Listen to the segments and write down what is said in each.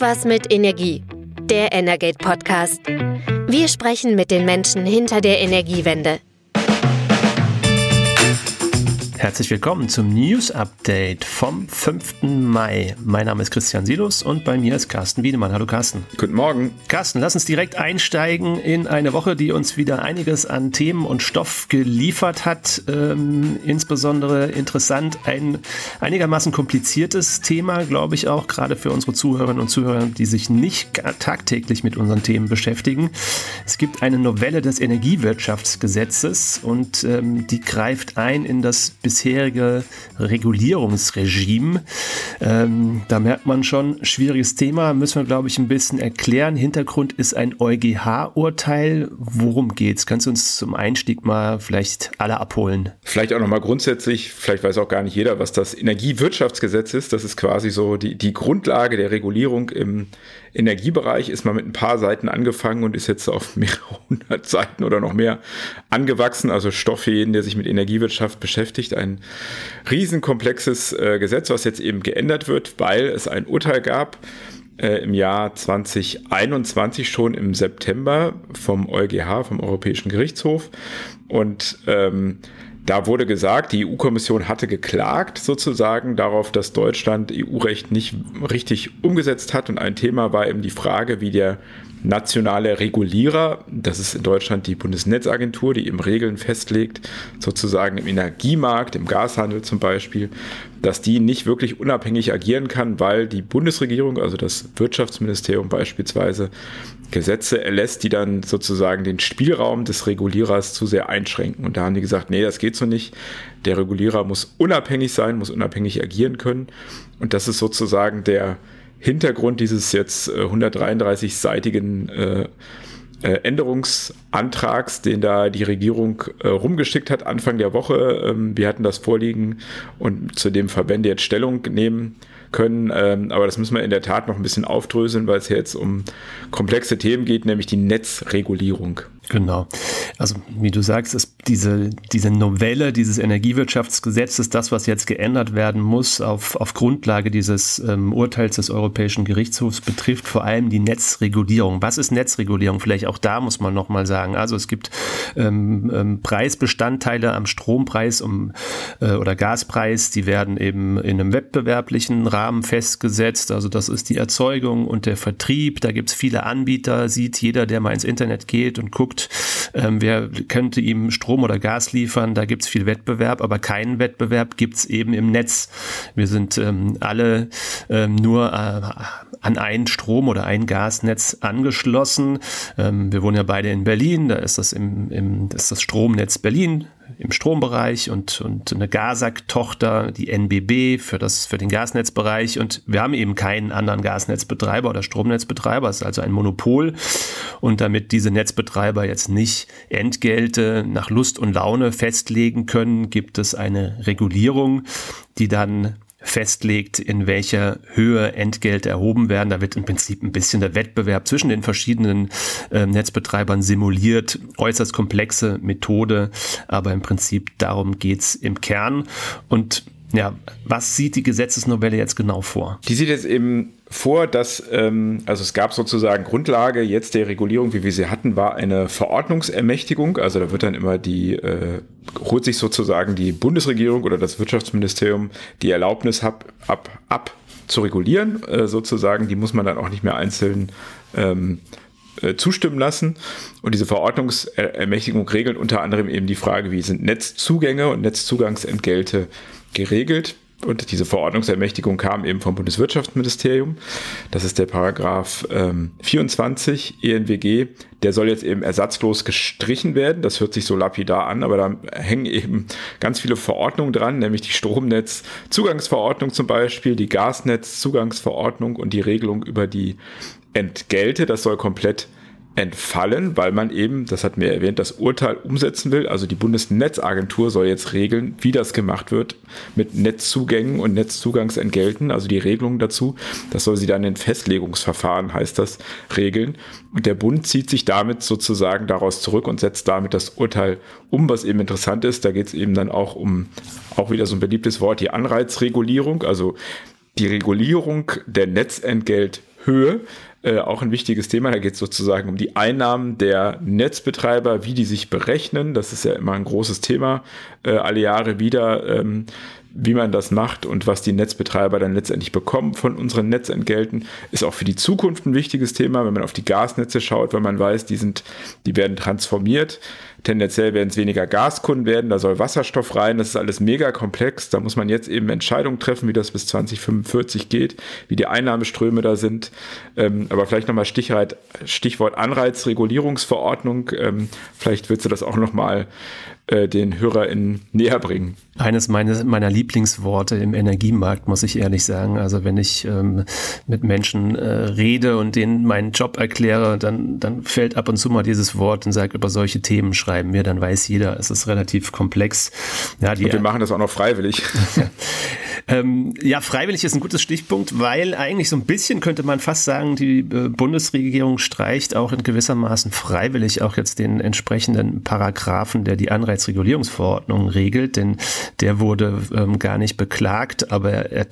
Irgendwas mit Energie. Der Energate Podcast. Wir sprechen mit den Menschen hinter der Energiewende. Herzlich willkommen zum News Update vom 5. Mai. Mein Name ist Christian Silus und bei mir ist Carsten Wiedemann. Hallo Carsten. Guten Morgen. Carsten, lass uns direkt einsteigen in eine Woche, die uns wieder einiges an Themen und Stoff geliefert hat. Ähm, insbesondere interessant ein einigermaßen kompliziertes Thema, glaube ich auch, gerade für unsere Zuhörerinnen und Zuhörer, die sich nicht tagtäglich mit unseren Themen beschäftigen. Es gibt eine Novelle des Energiewirtschaftsgesetzes und ähm, die greift ein in das bisherige Regulierungsregime. Ähm, da merkt man schon, schwieriges Thema, müssen wir, glaube ich, ein bisschen erklären. Hintergrund ist ein EuGH-Urteil. Worum geht's? Kannst du uns zum Einstieg mal vielleicht alle abholen? Vielleicht auch nochmal grundsätzlich, vielleicht weiß auch gar nicht jeder, was das Energiewirtschaftsgesetz ist. Das ist quasi so die, die Grundlage der Regulierung im Energiebereich. Ist mal mit ein paar Seiten angefangen und ist jetzt auf mehrere hundert Seiten oder noch mehr angewachsen. Also Stoff für jeden, der sich mit Energiewirtschaft beschäftigt ein riesenkomplexes äh, Gesetz, was jetzt eben geändert wird, weil es ein Urteil gab äh, im Jahr 2021 schon im September vom EuGH, vom Europäischen Gerichtshof. Und ähm, da wurde gesagt, die EU-Kommission hatte geklagt sozusagen darauf, dass Deutschland EU-Recht nicht richtig umgesetzt hat. Und ein Thema war eben die Frage, wie der nationale Regulierer, das ist in Deutschland die Bundesnetzagentur, die eben Regeln festlegt, sozusagen im Energiemarkt, im Gashandel zum Beispiel, dass die nicht wirklich unabhängig agieren kann, weil die Bundesregierung, also das Wirtschaftsministerium beispielsweise, Gesetze erlässt, die dann sozusagen den Spielraum des Regulierers zu sehr einschränken. Und da haben die gesagt, nee, das geht so nicht. Der Regulierer muss unabhängig sein, muss unabhängig agieren können. Und das ist sozusagen der Hintergrund dieses jetzt 133-seitigen äh, Änderungsantrags, den da die Regierung äh, rumgeschickt hat Anfang der Woche. Ähm, wir hatten das vorliegen und zu dem Verbände jetzt Stellung nehmen können. Ähm, aber das müssen wir in der Tat noch ein bisschen aufdröseln, weil es jetzt um komplexe Themen geht, nämlich die Netzregulierung. Genau. Also wie du sagst, ist diese, diese Novelle dieses Energiewirtschaftsgesetzes das, was jetzt geändert werden muss auf, auf Grundlage dieses ähm, Urteils des Europäischen Gerichtshofs, betrifft vor allem die Netzregulierung. Was ist Netzregulierung? Vielleicht auch da muss man nochmal sagen. Also es gibt ähm, ähm, Preisbestandteile am Strompreis um, äh, oder Gaspreis, die werden eben in einem wettbewerblichen Rahmen festgesetzt. Also das ist die Erzeugung und der Vertrieb. Da gibt es viele Anbieter, sieht jeder, der mal ins Internet geht und guckt, ähm, wer könnte ihm Strom oder Gas liefern, da gibt es viel Wettbewerb, aber keinen Wettbewerb gibt es eben im Netz. Wir sind ähm, alle ähm, nur äh, an ein Strom- oder ein Gasnetz angeschlossen. Ähm, wir wohnen ja beide in Berlin, da ist das im, im das, ist das Stromnetz Berlin im Strombereich und, und eine GASAG-Tochter, die NBB für, das, für den Gasnetzbereich. Und wir haben eben keinen anderen Gasnetzbetreiber oder Stromnetzbetreiber. Es ist also ein Monopol. Und damit diese Netzbetreiber jetzt nicht Entgelte nach Lust und Laune festlegen können, gibt es eine Regulierung, die dann festlegt, in welcher Höhe Entgelte erhoben werden. Da wird im Prinzip ein bisschen der Wettbewerb zwischen den verschiedenen äh, Netzbetreibern simuliert. Äußerst komplexe Methode, aber im Prinzip darum geht's im Kern. Und ja, was sieht die Gesetzesnovelle jetzt genau vor? Die sieht jetzt eben vor, dass, ähm, also es gab sozusagen Grundlage jetzt der Regulierung, wie wir sie hatten, war eine Verordnungsermächtigung. Also da wird dann immer die, äh, holt sich sozusagen die Bundesregierung oder das Wirtschaftsministerium die Erlaubnis ab, ab, ab zu regulieren, äh, sozusagen. Die muss man dann auch nicht mehr einzeln ähm, äh, zustimmen lassen. Und diese Verordnungsermächtigung regelt unter anderem eben die Frage, wie sind Netzzugänge und Netzzugangsentgelte geregelt. Und diese Verordnungsermächtigung kam eben vom Bundeswirtschaftsministerium. Das ist der Paragraph ähm, 24 ENWG. Der soll jetzt eben ersatzlos gestrichen werden. Das hört sich so lapidar an, aber da hängen eben ganz viele Verordnungen dran, nämlich die Stromnetzzugangsverordnung zum Beispiel, die Gasnetzzugangsverordnung und die Regelung über die Entgelte. Das soll komplett entfallen, weil man eben, das hat mir erwähnt, das Urteil umsetzen will. Also die Bundesnetzagentur soll jetzt regeln, wie das gemacht wird mit Netzzugängen und Netzzugangsentgelten, also die Regelungen dazu. Das soll sie dann in Festlegungsverfahren, heißt das, regeln. Und der Bund zieht sich damit sozusagen daraus zurück und setzt damit das Urteil um, was eben interessant ist. Da geht es eben dann auch um, auch wieder so ein beliebtes Wort, die Anreizregulierung. Also die Regulierung der Netzentgelthöhe Höhe. Äh, auch ein wichtiges Thema. Da geht es sozusagen um die Einnahmen der Netzbetreiber, wie die sich berechnen. Das ist ja immer ein großes Thema, äh, alle Jahre wieder. Ähm, wie man das macht und was die Netzbetreiber dann letztendlich bekommen von unseren Netzentgelten, ist auch für die Zukunft ein wichtiges Thema, wenn man auf die Gasnetze schaut, wenn man weiß, die sind, die werden transformiert. Tendenziell werden es weniger Gaskunden werden, da soll Wasserstoff rein, das ist alles mega komplex. Da muss man jetzt eben Entscheidungen treffen, wie das bis 2045 geht, wie die Einnahmeströme da sind. Ähm, aber vielleicht nochmal Stichwort, Anreizregulierungsverordnung. Ähm, vielleicht willst du das auch nochmal äh, den HörerInnen näher bringen. Eines meines, meiner Lieblingsworte im Energiemarkt, muss ich ehrlich sagen. Also wenn ich ähm, mit Menschen äh, rede und denen meinen Job erkläre, dann, dann fällt ab und zu mal dieses Wort und sagt, über solche Themen schreiben wir, dann weiß jeder, es ist relativ komplex. Ja, die, und wir machen das auch noch freiwillig. Ähm, ja, freiwillig ist ein gutes Stichpunkt, weil eigentlich so ein bisschen könnte man fast sagen, die äh, Bundesregierung streicht auch in gewissermaßen freiwillig auch jetzt den entsprechenden Paragraphen, der die Anreizregulierungsverordnung regelt, denn der wurde ähm, gar nicht beklagt, aber er,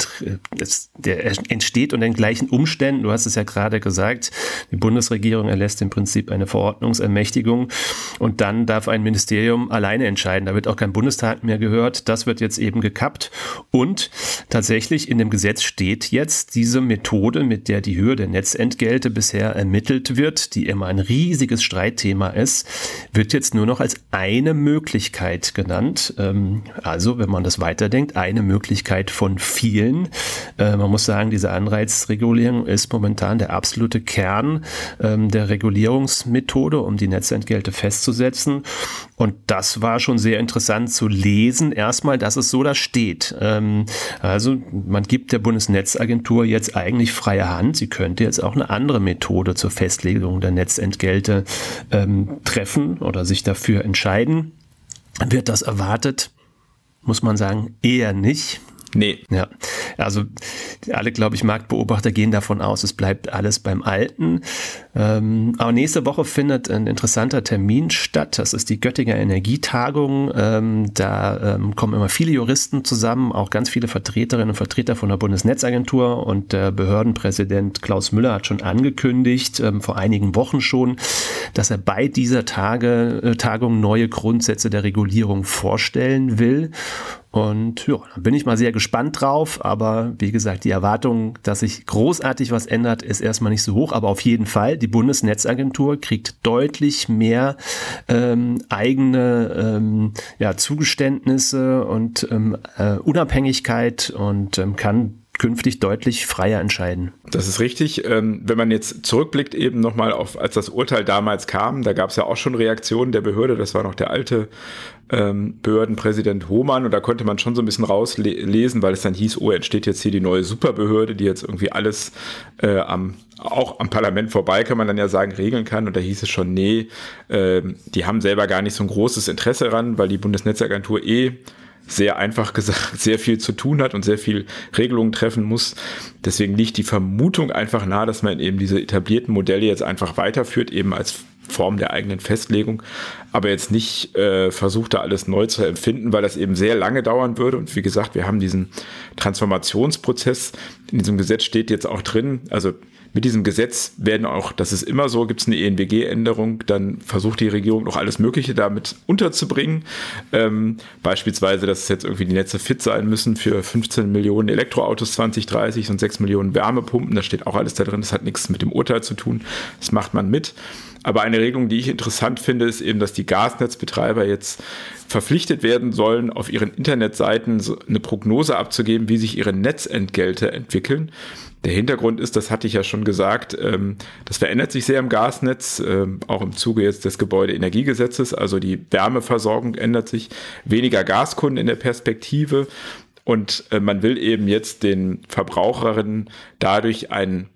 es, der entsteht unter den gleichen Umständen. Du hast es ja gerade gesagt, die Bundesregierung erlässt im Prinzip eine Verordnungsermächtigung und dann darf ein Ministerium alleine entscheiden. Da wird auch kein Bundestag mehr gehört. Das wird jetzt eben gekappt und Tatsächlich in dem Gesetz steht jetzt diese Methode, mit der die Höhe der Netzentgelte bisher ermittelt wird, die immer ein riesiges Streitthema ist, wird jetzt nur noch als eine Möglichkeit genannt. Ähm, also, wenn man das weiterdenkt, eine Möglichkeit von vielen. Äh, man muss sagen, diese Anreizregulierung ist momentan der absolute Kern ähm, der Regulierungsmethode, um die Netzentgelte festzusetzen. Und das war schon sehr interessant zu lesen. Erstmal, dass es so da steht. Also man gibt der Bundesnetzagentur jetzt eigentlich freie Hand. Sie könnte jetzt auch eine andere Methode zur Festlegung der Netzentgelte ähm, treffen oder sich dafür entscheiden. Wird das erwartet? Muss man sagen, eher nicht. Nee. Ja, also alle, glaube ich, Marktbeobachter gehen davon aus, es bleibt alles beim Alten. Ähm, aber nächste Woche findet ein interessanter Termin statt. Das ist die Göttinger Energietagung. Ähm, da ähm, kommen immer viele Juristen zusammen, auch ganz viele Vertreterinnen und Vertreter von der Bundesnetzagentur. Und der Behördenpräsident Klaus Müller hat schon angekündigt, ähm, vor einigen Wochen schon, dass er bei dieser Tage, äh, Tagung neue Grundsätze der Regulierung vorstellen will. Und ja, da bin ich mal sehr gespannt drauf. Aber wie gesagt, die Erwartung, dass sich großartig was ändert, ist erstmal nicht so hoch. Aber auf jeden Fall, die Bundesnetzagentur kriegt deutlich mehr ähm, eigene ähm, ja, Zugeständnisse und ähm, äh, Unabhängigkeit und ähm, kann künftig deutlich freier entscheiden. Das ist richtig. Ähm, wenn man jetzt zurückblickt eben nochmal auf, als das Urteil damals kam, da gab es ja auch schon Reaktionen der Behörde, das war noch der alte ähm, Behördenpräsident Hohmann und da konnte man schon so ein bisschen rauslesen, weil es dann hieß, oh, entsteht jetzt hier die neue Superbehörde, die jetzt irgendwie alles äh, am auch am Parlament vorbei, kann man dann ja sagen, regeln kann. Und da hieß es schon, nee, äh, die haben selber gar nicht so ein großes Interesse daran, weil die Bundesnetzagentur eh sehr einfach gesagt sehr viel zu tun hat und sehr viel Regelungen treffen muss. Deswegen liegt die Vermutung einfach nahe, dass man eben diese etablierten Modelle jetzt einfach weiterführt, eben als Form der eigenen Festlegung, aber jetzt nicht äh, versucht, da alles neu zu empfinden, weil das eben sehr lange dauern würde. Und wie gesagt, wir haben diesen Transformationsprozess. In diesem Gesetz steht jetzt auch drin, also mit diesem Gesetz werden auch, das ist immer so, gibt es eine ENBG-Änderung, dann versucht die Regierung noch alles Mögliche damit unterzubringen. Ähm, beispielsweise, dass jetzt irgendwie die Netze fit sein müssen für 15 Millionen Elektroautos 2030 und 6 Millionen Wärmepumpen. Das steht auch alles da drin. Das hat nichts mit dem Urteil zu tun. Das macht man mit. Aber eine Regelung, die ich interessant finde, ist eben, dass die Gasnetzbetreiber jetzt verpflichtet werden sollen, auf ihren Internetseiten eine Prognose abzugeben, wie sich ihre Netzentgelte entwickeln. Der Hintergrund ist, das hatte ich ja schon gesagt, ähm, das verändert sich sehr im Gasnetz, ähm, auch im Zuge jetzt des Gebäudeenergiegesetzes. Also die Wärmeversorgung ändert sich, weniger Gaskunden in der Perspektive. Und äh, man will eben jetzt den Verbraucherinnen dadurch ein,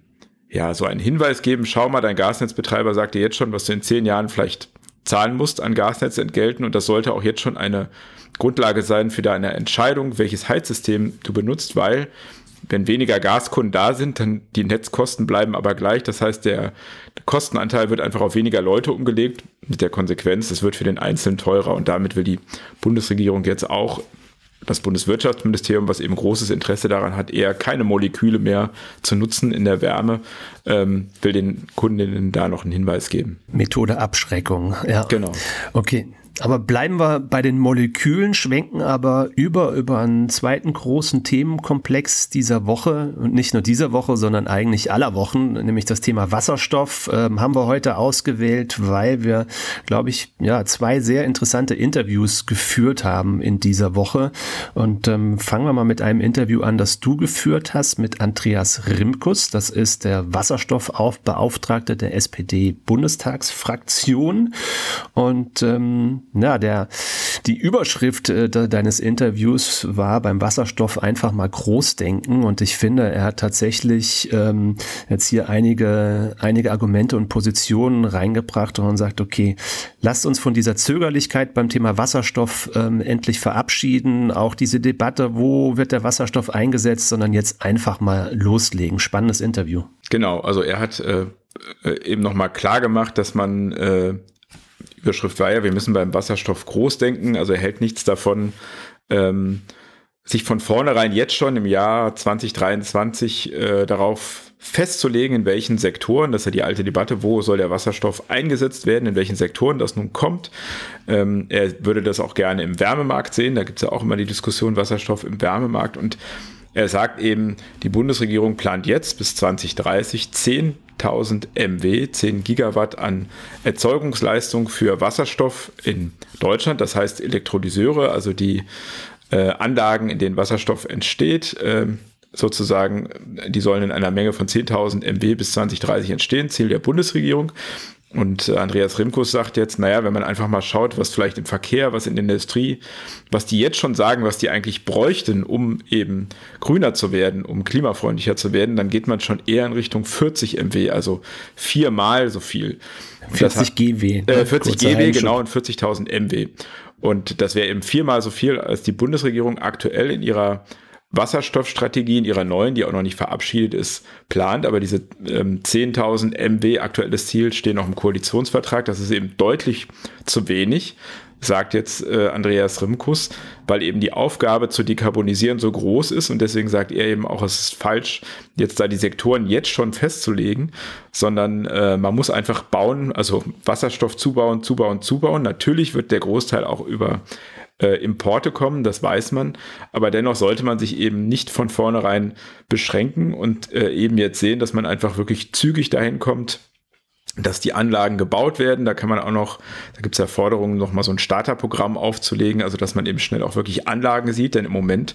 ja, so einen Hinweis geben. Schau mal, dein Gasnetzbetreiber sagt dir jetzt schon, was du in zehn Jahren vielleicht zahlen musst an Gasnetz entgelten. Und das sollte auch jetzt schon eine Grundlage sein für deine Entscheidung, welches Heizsystem du benutzt, weil wenn weniger Gaskunden da sind, dann die Netzkosten bleiben aber gleich. Das heißt, der, Kostenanteil wird einfach auf weniger Leute umgelegt, mit der Konsequenz, es wird für den Einzelnen teurer und damit will die Bundesregierung jetzt auch das Bundeswirtschaftsministerium, was eben großes Interesse daran hat, eher keine Moleküle mehr zu nutzen in der Wärme, ähm, will den Kundinnen da noch einen Hinweis geben. Methode Abschreckung, ja. Genau. Okay. Aber bleiben wir bei den Molekülen, schwenken aber über, über einen zweiten großen Themenkomplex dieser Woche und nicht nur dieser Woche, sondern eigentlich aller Wochen, nämlich das Thema Wasserstoff, ähm, haben wir heute ausgewählt, weil wir, glaube ich, ja, zwei sehr interessante Interviews geführt haben in dieser Woche. Und ähm, fangen wir mal mit einem Interview an, das du geführt hast mit Andreas Rimkus. Das ist der Wasserstoffaufbeauftragte der SPD-Bundestagsfraktion. Und ähm, ja, der, die Überschrift äh, deines Interviews war beim Wasserstoff einfach mal Großdenken und ich finde, er hat tatsächlich ähm, jetzt hier einige, einige Argumente und Positionen reingebracht und sagt, okay, lasst uns von dieser Zögerlichkeit beim Thema Wasserstoff ähm, endlich verabschieden, auch diese Debatte, wo wird der Wasserstoff eingesetzt, sondern jetzt einfach mal loslegen. Spannendes Interview. Genau, also er hat äh, äh eben nochmal klar gemacht, dass man äh, Überschrift war ja, wir müssen beim Wasserstoff groß denken. Also er hält nichts davon, ähm, sich von vornherein jetzt schon im Jahr 2023 äh, darauf festzulegen, in welchen Sektoren, das ist ja die alte Debatte, wo soll der Wasserstoff eingesetzt werden, in welchen Sektoren das nun kommt. Ähm, er würde das auch gerne im Wärmemarkt sehen, da gibt es ja auch immer die Diskussion Wasserstoff im Wärmemarkt und er sagt eben, die Bundesregierung plant jetzt bis 2030 10.000 MW, 10 Gigawatt an Erzeugungsleistung für Wasserstoff in Deutschland. Das heißt Elektrolyseure, also die äh, Anlagen, in denen Wasserstoff entsteht. Äh, sozusagen, die sollen in einer Menge von 10.000 MW bis 2030 entstehen, Ziel der Bundesregierung. Und äh, Andreas Rimkus sagt jetzt, naja, wenn man einfach mal schaut, was vielleicht im Verkehr, was in der Industrie, was die jetzt schon sagen, was die eigentlich bräuchten, um eben grüner zu werden, um klimafreundlicher zu werden, dann geht man schon eher in Richtung 40 MW, also viermal so viel. 40 hat, GW. Äh, 40 GW, genau, und 40.000 MW. Und das wäre eben viermal so viel, als die Bundesregierung aktuell in ihrer Wasserstoffstrategie in ihrer neuen, die auch noch nicht verabschiedet ist, plant. Aber diese ähm, 10.000 MW aktuelles Ziel stehen noch im Koalitionsvertrag. Das ist eben deutlich zu wenig, sagt jetzt äh, Andreas Rimkus, weil eben die Aufgabe zu dekarbonisieren so groß ist. Und deswegen sagt er eben auch, es ist falsch, jetzt da die Sektoren jetzt schon festzulegen, sondern äh, man muss einfach bauen, also Wasserstoff zubauen, zubauen, zubauen. Natürlich wird der Großteil auch über äh, Importe kommen, das weiß man. Aber dennoch sollte man sich eben nicht von vornherein beschränken und äh, eben jetzt sehen, dass man einfach wirklich zügig dahin kommt, dass die Anlagen gebaut werden. Da kann man auch noch, da gibt es ja Forderungen, noch mal so ein Starterprogramm aufzulegen, also dass man eben schnell auch wirklich Anlagen sieht. Denn im Moment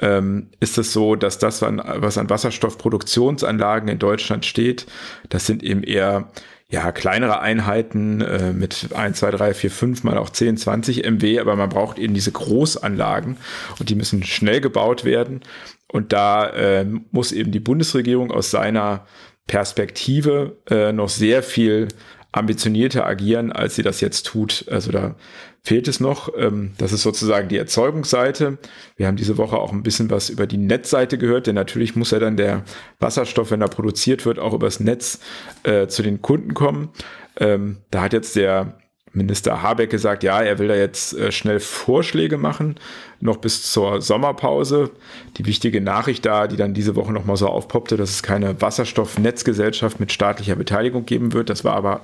ähm, ist es so, dass das, was an Wasserstoffproduktionsanlagen in Deutschland steht, das sind eben eher ja, kleinere Einheiten äh, mit 1, 2, 3, 4, 5 mal auch 10, 20 MW, aber man braucht eben diese Großanlagen und die müssen schnell gebaut werden. Und da äh, muss eben die Bundesregierung aus seiner Perspektive äh, noch sehr viel ambitionierter agieren, als sie das jetzt tut. Also da fehlt es noch. Ähm, das ist sozusagen die Erzeugungsseite. Wir haben diese Woche auch ein bisschen was über die Netzseite gehört, denn natürlich muss ja dann der Wasserstoff, wenn er produziert wird, auch übers Netz äh, zu den Kunden kommen. Ähm, da hat jetzt der Minister Habeck gesagt, ja, er will da jetzt äh, schnell Vorschläge machen, noch bis zur Sommerpause. Die wichtige Nachricht da, die dann diese Woche nochmal so aufpoppte, dass es keine Wasserstoffnetzgesellschaft mit staatlicher Beteiligung geben wird. Das war aber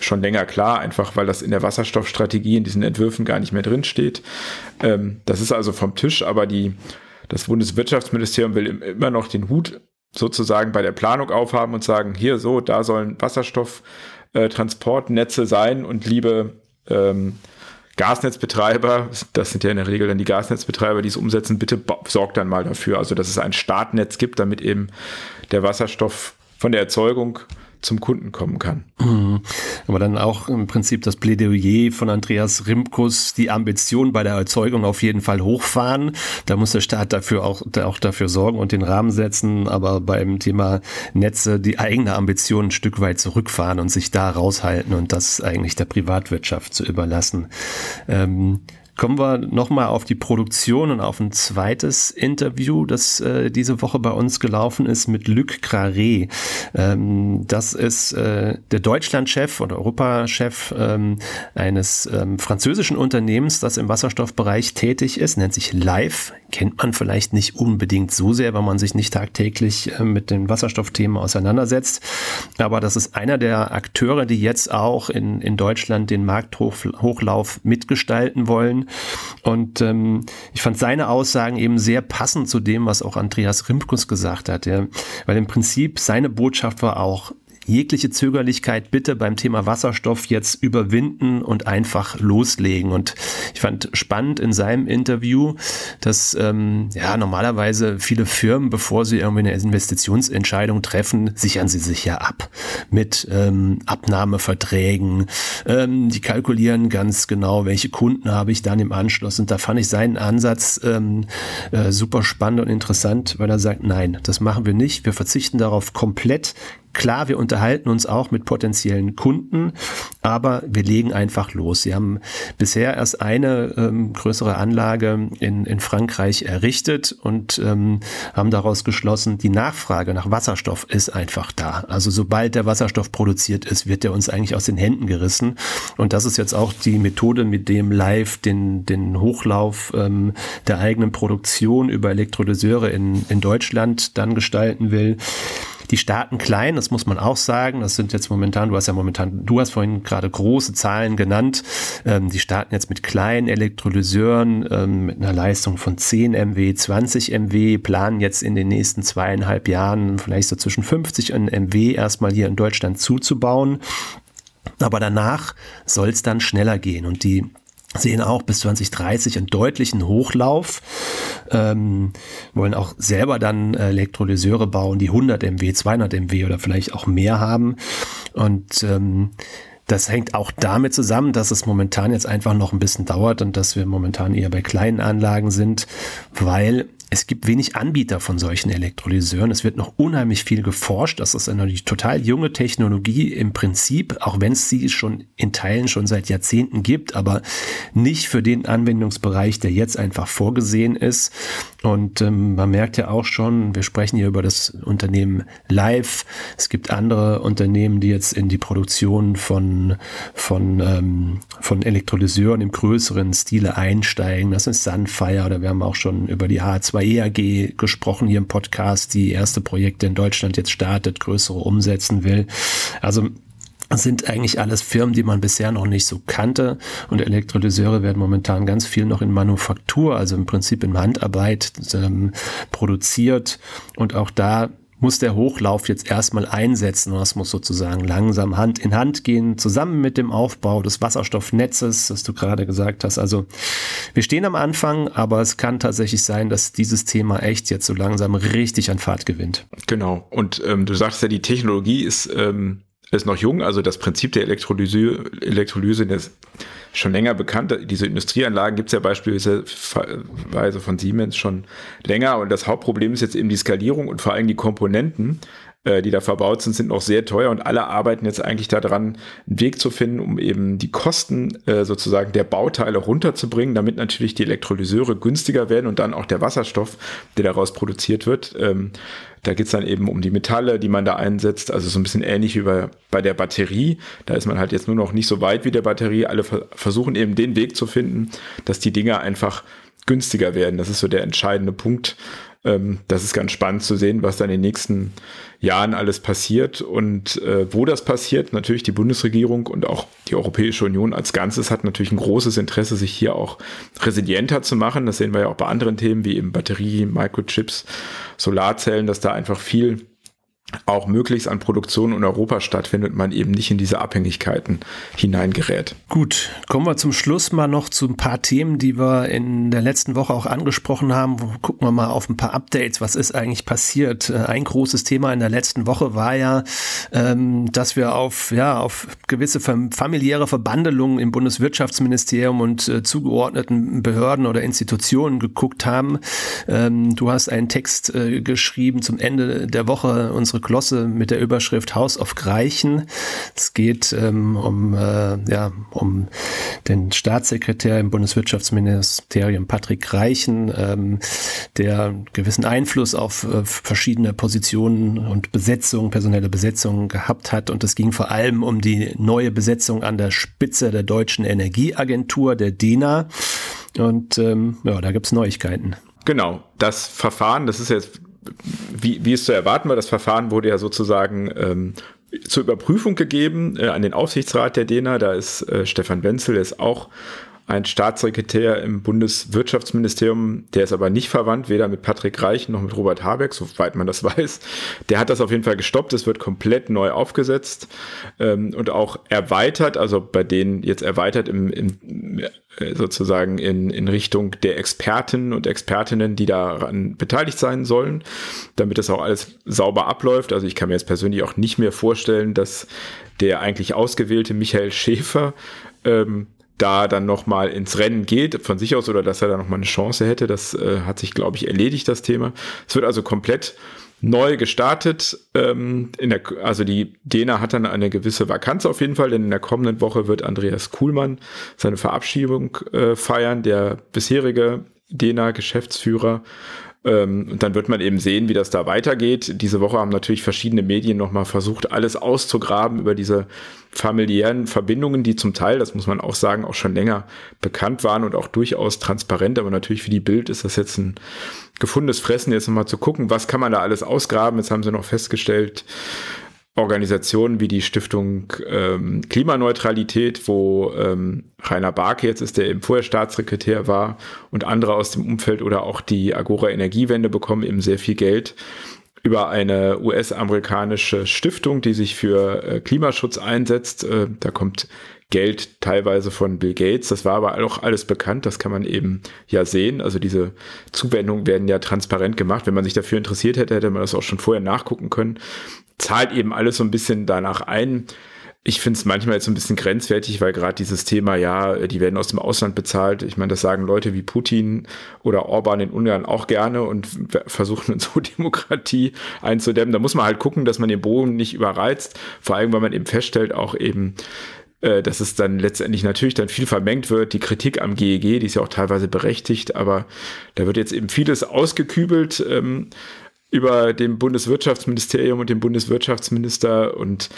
schon länger klar, einfach weil das in der Wasserstoffstrategie in diesen Entwürfen gar nicht mehr drin steht. Ähm, das ist also vom Tisch, aber die, das Bundeswirtschaftsministerium will immer noch den Hut sozusagen bei der Planung aufhaben und sagen, hier so, da sollen Wasserstoff äh, Transportnetze sein und liebe ähm, Gasnetzbetreiber, das sind ja in der Regel dann die Gasnetzbetreiber, die es umsetzen, bitte sorgt dann mal dafür, also dass es ein Startnetz gibt, damit eben der Wasserstoff von der Erzeugung zum Kunden kommen kann. Mhm. Aber dann auch im Prinzip das Plädoyer von Andreas Rimkus, die Ambition bei der Erzeugung auf jeden Fall hochfahren. Da muss der Staat dafür auch, auch dafür sorgen und den Rahmen setzen, aber beim Thema Netze die eigene Ambition ein Stück weit zurückfahren und sich da raushalten und das eigentlich der Privatwirtschaft zu überlassen. Ähm, Kommen wir nochmal auf die Produktion und auf ein zweites Interview, das äh, diese Woche bei uns gelaufen ist mit Luc Craré. Ähm, das ist äh, der Deutschlandchef oder Europachef ähm, eines ähm, französischen Unternehmens, das im Wasserstoffbereich tätig ist, nennt sich Live. Kennt man vielleicht nicht unbedingt so sehr, wenn man sich nicht tagtäglich äh, mit den Wasserstoffthemen auseinandersetzt. Aber das ist einer der Akteure, die jetzt auch in, in Deutschland den Markthochlauf mitgestalten wollen. Und ähm, ich fand seine Aussagen eben sehr passend zu dem, was auch Andreas Rimkus gesagt hat. Ja. Weil im Prinzip seine Botschaft war auch, jegliche Zögerlichkeit bitte beim Thema Wasserstoff jetzt überwinden und einfach loslegen. Und ich fand spannend in seinem Interview, dass ähm, ja normalerweise viele Firmen, bevor sie irgendwie eine Investitionsentscheidung treffen, sichern sie sich ja ab mit ähm, Abnahmeverträgen. Ähm, die kalkulieren ganz genau, welche Kunden habe ich dann im Anschluss. Und da fand ich seinen Ansatz ähm, äh, super spannend und interessant, weil er sagt, nein, das machen wir nicht. Wir verzichten darauf komplett Klar, wir unterhalten uns auch mit potenziellen Kunden, aber wir legen einfach los. Sie haben bisher erst eine ähm, größere Anlage in, in Frankreich errichtet und ähm, haben daraus geschlossen, die Nachfrage nach Wasserstoff ist einfach da. Also sobald der Wasserstoff produziert ist, wird er uns eigentlich aus den Händen gerissen. Und das ist jetzt auch die Methode, mit dem Live den, den Hochlauf ähm, der eigenen Produktion über Elektrolyseure in, in Deutschland dann gestalten will. Die starten klein, das muss man auch sagen. Das sind jetzt momentan, du hast ja momentan, du hast vorhin gerade große Zahlen genannt. Ähm, die starten jetzt mit kleinen Elektrolyseuren ähm, mit einer Leistung von 10 MW, 20 MW, planen jetzt in den nächsten zweieinhalb Jahren vielleicht so zwischen 50 und MW erstmal hier in Deutschland zuzubauen. Aber danach soll es dann schneller gehen. Und die sehen auch bis 2030 einen deutlichen Hochlauf, ähm, wollen auch selber dann Elektrolyseure bauen, die 100 MW, 200 MW oder vielleicht auch mehr haben und ähm, das hängt auch damit zusammen, dass es momentan jetzt einfach noch ein bisschen dauert und dass wir momentan eher bei kleinen Anlagen sind, weil es gibt wenig Anbieter von solchen Elektrolyseuren. Es wird noch unheimlich viel geforscht. Das ist eine total junge Technologie im Prinzip, auch wenn es sie schon in Teilen schon seit Jahrzehnten gibt, aber nicht für den Anwendungsbereich, der jetzt einfach vorgesehen ist. Und ähm, man merkt ja auch schon, wir sprechen hier über das Unternehmen Live. Es gibt andere Unternehmen, die jetzt in die Produktion von, von, ähm, von Elektrolyseuren im größeren Stile einsteigen. Das ist Sunfire oder wir haben auch schon über die H2 bei EAG gesprochen hier im Podcast, die erste Projekte in Deutschland jetzt startet, größere umsetzen will. Also sind eigentlich alles Firmen, die man bisher noch nicht so kannte. Und Elektrolyseure werden momentan ganz viel noch in Manufaktur, also im Prinzip in Handarbeit ähm, produziert. Und auch da muss der Hochlauf jetzt erstmal einsetzen das muss sozusagen langsam Hand in Hand gehen, zusammen mit dem Aufbau des Wasserstoffnetzes, das du gerade gesagt hast. Also wir stehen am Anfang, aber es kann tatsächlich sein, dass dieses Thema echt jetzt so langsam richtig an Fahrt gewinnt. Genau. Und ähm, du sagst ja, die Technologie ist, ähm, ist noch jung, also das Prinzip der Elektrolyse, Elektrolyse ist schon länger bekannt. Diese Industrieanlagen gibt es ja beispielsweise von Siemens schon länger. Und das Hauptproblem ist jetzt eben die Skalierung und vor allem die Komponenten, äh, die da verbaut sind, sind noch sehr teuer und alle arbeiten jetzt eigentlich daran, einen Weg zu finden, um eben die Kosten äh, sozusagen der Bauteile runterzubringen, damit natürlich die Elektrolyseure günstiger werden und dann auch der Wasserstoff, der daraus produziert wird. Ähm, da geht's dann eben um die Metalle, die man da einsetzt, also so ein bisschen ähnlich wie bei, bei der Batterie. Da ist man halt jetzt nur noch nicht so weit wie der Batterie. Alle versuchen eben den Weg zu finden, dass die Dinger einfach günstiger werden. Das ist so der entscheidende Punkt. Ähm, das ist ganz spannend zu sehen, was da in den nächsten Jahren alles passiert und äh, wo das passiert. Natürlich die Bundesregierung und auch die Europäische Union als Ganzes hat natürlich ein großes Interesse, sich hier auch resilienter zu machen. Das sehen wir ja auch bei anderen Themen wie eben Batterie, Microchips, Solarzellen, dass da einfach viel auch möglichst an Produktion in Europa stattfindet, man eben nicht in diese Abhängigkeiten hineingerät. Gut, kommen wir zum Schluss mal noch zu ein paar Themen, die wir in der letzten Woche auch angesprochen haben. Gucken wir mal auf ein paar Updates. Was ist eigentlich passiert? Äh, ein großes Thema in der letzten Woche war ja, ähm, dass wir auf, ja, auf gewisse familiäre Verbandelungen im Bundeswirtschaftsministerium und äh, zugeordneten Behörden oder Institutionen geguckt haben. Ähm, du hast einen Text äh, geschrieben zum Ende der Woche uns unsere Glosse mit der Überschrift House of Greichen. Es geht ähm, um, äh, ja, um den Staatssekretär im Bundeswirtschaftsministerium Patrick Reichen, ähm, der gewissen Einfluss auf äh, verschiedene Positionen und Besetzungen, personelle Besetzungen gehabt hat. Und es ging vor allem um die neue Besetzung an der Spitze der deutschen Energieagentur, der DENA. Und ähm, ja, da gibt's Neuigkeiten. Genau, das Verfahren, das ist jetzt, wie, wie es zu erwarten war, das Verfahren wurde ja sozusagen ähm, zur Überprüfung gegeben äh, an den Aufsichtsrat der DENA. Da ist äh, Stefan Wenzel, der ist auch ein Staatssekretär im Bundeswirtschaftsministerium, der ist aber nicht verwandt, weder mit Patrick Reich noch mit Robert Habeck, soweit man das weiß. Der hat das auf jeden Fall gestoppt. Es wird komplett neu aufgesetzt ähm, und auch erweitert, also bei denen jetzt erweitert im, im äh, sozusagen in, in Richtung der Experten und Expertinnen, die daran beteiligt sein sollen, damit das auch alles sauber abläuft. Also ich kann mir jetzt persönlich auch nicht mehr vorstellen, dass der eigentlich ausgewählte Michael Schäfer ähm, da dann nochmal ins Rennen geht von sich aus oder dass er da nochmal eine Chance hätte. Das äh, hat sich, glaube ich, erledigt, das Thema. Es wird also komplett neu gestartet. Ähm, in der, also die Dena hat dann eine gewisse Vakanz auf jeden Fall, denn in der kommenden Woche wird Andreas Kuhlmann seine Verabschiedung äh, feiern, der bisherige Dena-Geschäftsführer. Ähm, und dann wird man eben sehen, wie das da weitergeht. Diese Woche haben natürlich verschiedene Medien nochmal versucht, alles auszugraben über diese familiären Verbindungen, die zum Teil, das muss man auch sagen, auch schon länger bekannt waren und auch durchaus transparent. Aber natürlich für die Bild ist das jetzt ein gefundenes Fressen, jetzt nochmal zu gucken, was kann man da alles ausgraben. Jetzt haben sie noch festgestellt, Organisationen wie die Stiftung ähm, Klimaneutralität, wo ähm, Rainer Barke jetzt ist, der eben vorher Staatssekretär war und andere aus dem Umfeld oder auch die Agora Energiewende bekommen eben sehr viel Geld über eine US-amerikanische Stiftung, die sich für äh, Klimaschutz einsetzt. Äh, da kommt Geld teilweise von Bill Gates. Das war aber auch alles bekannt. Das kann man eben ja sehen. Also diese Zuwendungen werden ja transparent gemacht. Wenn man sich dafür interessiert hätte, hätte man das auch schon vorher nachgucken können zahlt eben alles so ein bisschen danach ein. Ich finde es manchmal jetzt so ein bisschen grenzwertig, weil gerade dieses Thema, ja, die werden aus dem Ausland bezahlt. Ich meine, das sagen Leute wie Putin oder Orban in Ungarn auch gerne und versuchen so Demokratie einzudämmen. Da muss man halt gucken, dass man den Boden nicht überreizt. Vor allem, weil man eben feststellt, auch eben, äh, dass es dann letztendlich natürlich dann viel vermengt wird. Die Kritik am GEG, die ist ja auch teilweise berechtigt, aber da wird jetzt eben vieles ausgekübelt. Ähm, über dem Bundeswirtschaftsministerium und dem Bundeswirtschaftsminister und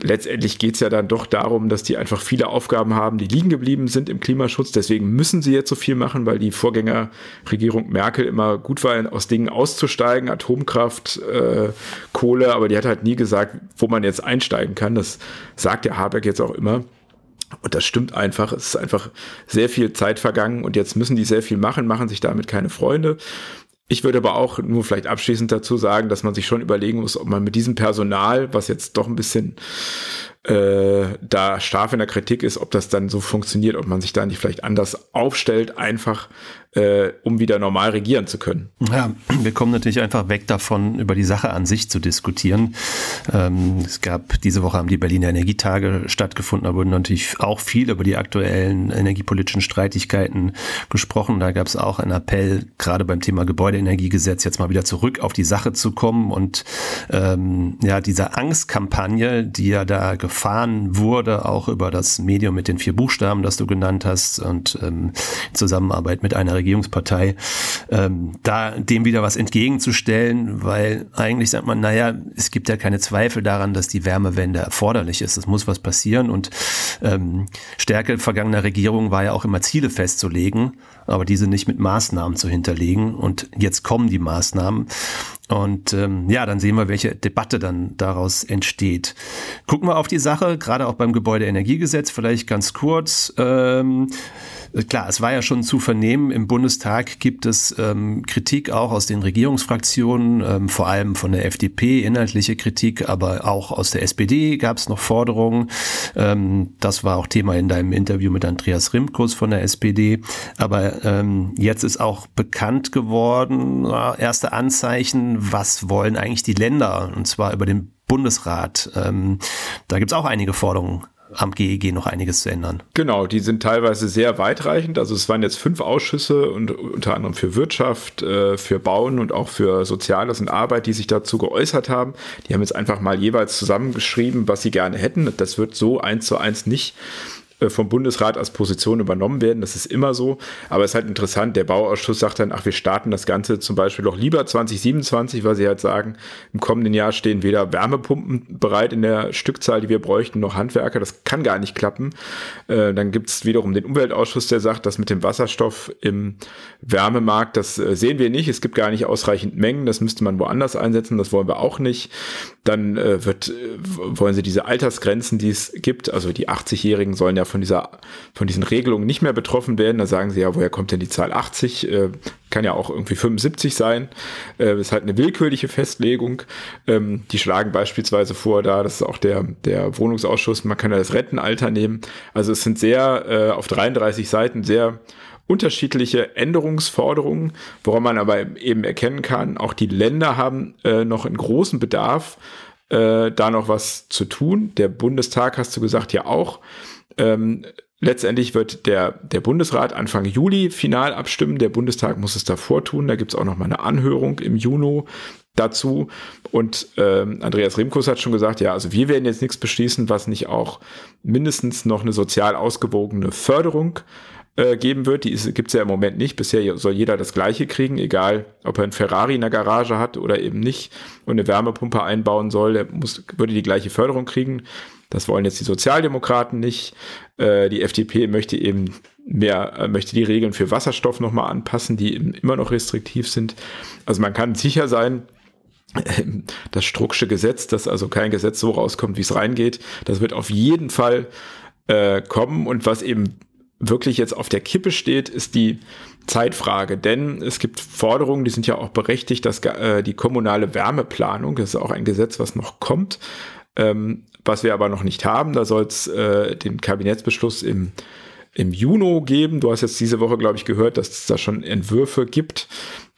letztendlich geht es ja dann doch darum, dass die einfach viele Aufgaben haben, die liegen geblieben sind im Klimaschutz. Deswegen müssen sie jetzt so viel machen, weil die Vorgängerregierung Merkel immer gut war, aus Dingen auszusteigen, Atomkraft, äh, Kohle, aber die hat halt nie gesagt, wo man jetzt einsteigen kann. Das sagt der Habeck jetzt auch immer. Und das stimmt einfach. Es ist einfach sehr viel Zeit vergangen und jetzt müssen die sehr viel machen, machen sich damit keine Freunde. Ich würde aber auch nur vielleicht abschließend dazu sagen, dass man sich schon überlegen muss, ob man mit diesem Personal, was jetzt doch ein bisschen äh, da scharf in der Kritik ist, ob das dann so funktioniert, ob man sich da nicht vielleicht anders aufstellt, einfach äh, um wieder normal regieren zu können. Ja, wir kommen natürlich einfach weg davon, über die Sache an sich zu diskutieren. Ähm, es gab diese Woche haben die Berliner Energietage stattgefunden, da wurden natürlich auch viel über die aktuellen energiepolitischen Streitigkeiten gesprochen. Da gab es auch einen Appell, gerade beim Thema Gebäudeenergiegesetz jetzt mal wieder zurück auf die Sache zu kommen und ähm, ja, diese Angstkampagne, die ja da gefahren wurde, auch über das Medium mit den vier Buchstaben, das du genannt hast und ähm, Zusammenarbeit mit einer Regierungspartei, ähm, da dem wieder was entgegenzustellen, weil eigentlich sagt man, naja, es gibt ja keine Zweifel daran, dass die Wärmewende erforderlich ist. Es muss was passieren und ähm, Stärke vergangener Regierungen war ja auch immer Ziele festzulegen, aber diese nicht mit Maßnahmen zu hinterlegen. Und jetzt kommen die Maßnahmen. Und ähm, ja, dann sehen wir, welche Debatte dann daraus entsteht. Gucken wir auf die Sache, gerade auch beim Gebäudeenergiegesetz, vielleicht ganz kurz. Ähm, klar, es war ja schon zu vernehmen, im Bundestag gibt es ähm, Kritik auch aus den Regierungsfraktionen, ähm, vor allem von der FDP, inhaltliche Kritik, aber auch aus der SPD gab es noch Forderungen. Ähm, das war auch Thema in deinem Interview mit Andreas Rimkus von der SPD. Aber ähm, jetzt ist auch bekannt geworden, erste Anzeichen, was wollen eigentlich die Länder, und zwar über den Bundesrat. Ähm, da gibt es auch einige Forderungen am GEG noch einiges zu ändern. Genau, die sind teilweise sehr weitreichend. Also es waren jetzt fünf Ausschüsse und unter anderem für Wirtschaft, äh, für Bauen und auch für Soziales und Arbeit, die sich dazu geäußert haben. Die haben jetzt einfach mal jeweils zusammengeschrieben, was sie gerne hätten. Das wird so eins zu eins nicht vom Bundesrat als Position übernommen werden. Das ist immer so. Aber es ist halt interessant. Der Bauausschuss sagt dann, ach, wir starten das Ganze zum Beispiel doch lieber 2027, weil sie halt sagen, im kommenden Jahr stehen weder Wärmepumpen bereit in der Stückzahl, die wir bräuchten, noch Handwerker. Das kann gar nicht klappen. Äh, dann gibt es wiederum den Umweltausschuss, der sagt, das mit dem Wasserstoff im Wärmemarkt, das äh, sehen wir nicht. Es gibt gar nicht ausreichend Mengen. Das müsste man woanders einsetzen. Das wollen wir auch nicht. Dann wird, wollen sie diese Altersgrenzen, die es gibt, also die 80-Jährigen sollen ja von dieser, von diesen Regelungen nicht mehr betroffen werden. Da sagen sie ja, woher kommt denn die Zahl 80? Äh, kann ja auch irgendwie 75 sein. Äh, ist halt eine willkürliche Festlegung. Ähm, die schlagen beispielsweise vor, da, das ist auch der, der Wohnungsausschuss, man kann ja das Rentenalter nehmen. Also es sind sehr, äh, auf 33 Seiten sehr unterschiedliche Änderungsforderungen, woran man aber eben erkennen kann, auch die Länder haben äh, noch einen großen Bedarf, äh, da noch was zu tun. Der Bundestag, hast du gesagt, ja auch. Ähm, letztendlich wird der, der Bundesrat Anfang Juli final abstimmen. Der Bundestag muss es davor tun. Da gibt es auch noch mal eine Anhörung im Juni dazu. Und ähm, Andreas Remkus hat schon gesagt, ja, also wir werden jetzt nichts beschließen, was nicht auch mindestens noch eine sozial ausgewogene Förderung äh, geben wird. Die gibt es ja im Moment nicht. Bisher soll jeder das Gleiche kriegen, egal ob er ein Ferrari in der Garage hat oder eben nicht und eine Wärmepumpe einbauen soll. Er muss, würde die gleiche Förderung kriegen. Das wollen jetzt die Sozialdemokraten nicht. Äh, die FDP möchte eben mehr, äh, möchte die Regeln für Wasserstoff nochmal anpassen, die immer noch restriktiv sind. Also man kann sicher sein, das Strucksche Gesetz, dass also kein Gesetz so rauskommt, wie es reingeht, das wird auf jeden Fall äh, kommen. Und was eben wirklich jetzt auf der Kippe steht, ist die Zeitfrage. Denn es gibt Forderungen, die sind ja auch berechtigt, dass äh, die kommunale Wärmeplanung, das ist auch ein Gesetz, was noch kommt, ähm, was wir aber noch nicht haben. Da soll es äh, den Kabinettsbeschluss im, im Juni geben. Du hast jetzt diese Woche, glaube ich, gehört, dass es da schon Entwürfe gibt,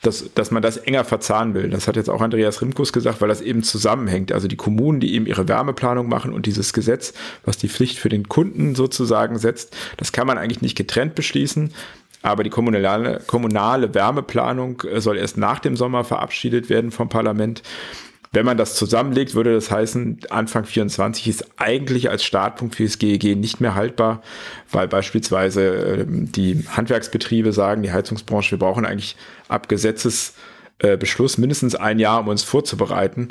dass, dass man das enger verzahnen will. Das hat jetzt auch Andreas Rimkus gesagt, weil das eben zusammenhängt. Also die Kommunen, die eben ihre Wärmeplanung machen und dieses Gesetz, was die Pflicht für den Kunden sozusagen setzt, das kann man eigentlich nicht getrennt beschließen. Aber die kommunale, kommunale Wärmeplanung äh, soll erst nach dem Sommer verabschiedet werden vom Parlament. Wenn man das zusammenlegt, würde das heißen, Anfang 24 ist eigentlich als Startpunkt für das GEG nicht mehr haltbar, weil beispielsweise ähm, die Handwerksbetriebe sagen, die Heizungsbranche, wir brauchen eigentlich ab Gesetzesbeschluss mindestens ein Jahr, um uns vorzubereiten.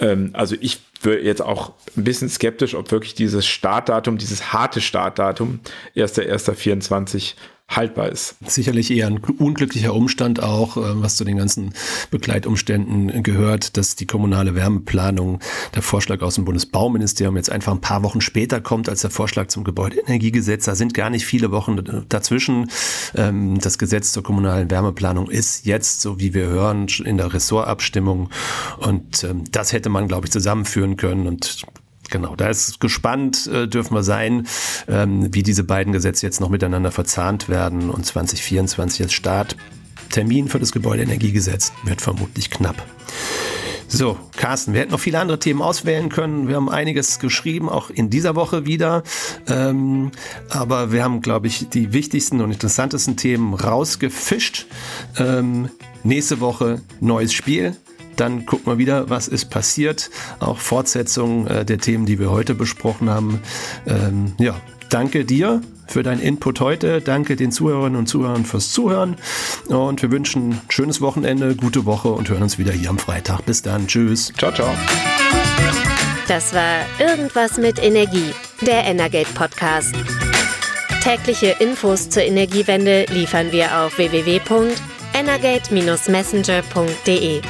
Ähm, also ich wäre jetzt auch ein bisschen skeptisch, ob wirklich dieses Startdatum, dieses harte Startdatum, 1.1.24 haltbar ist. Sicherlich eher ein unglücklicher Umstand auch, äh, was zu den ganzen Begleitumständen gehört, dass die kommunale Wärmeplanung, der Vorschlag aus dem Bundesbauministerium jetzt einfach ein paar Wochen später kommt als der Vorschlag zum Gebäudeenergiegesetz. Da sind gar nicht viele Wochen dazwischen. Ähm, das Gesetz zur kommunalen Wärmeplanung ist jetzt, so wie wir hören, in der Ressortabstimmung. Und ähm, das hätte man, glaube ich, zusammenführen können. Und Genau, da ist gespannt, äh, dürfen wir sein, ähm, wie diese beiden Gesetze jetzt noch miteinander verzahnt werden und 2024 als Starttermin für das Gebäudeenergiegesetz wird vermutlich knapp. So, Carsten, wir hätten noch viele andere Themen auswählen können. Wir haben einiges geschrieben, auch in dieser Woche wieder. Ähm, aber wir haben, glaube ich, die wichtigsten und interessantesten Themen rausgefischt. Ähm, nächste Woche neues Spiel. Dann gucken wir wieder, was ist passiert. Auch Fortsetzung äh, der Themen, die wir heute besprochen haben. Ähm, ja, danke dir für deinen Input heute. Danke den Zuhörerinnen und Zuhörern fürs Zuhören. Und wir wünschen ein schönes Wochenende, gute Woche und hören uns wieder hier am Freitag. Bis dann. Tschüss. Ciao, ciao. Das war Irgendwas mit Energie, der Energate Podcast. Tägliche Infos zur Energiewende liefern wir auf www.energate-messenger.de.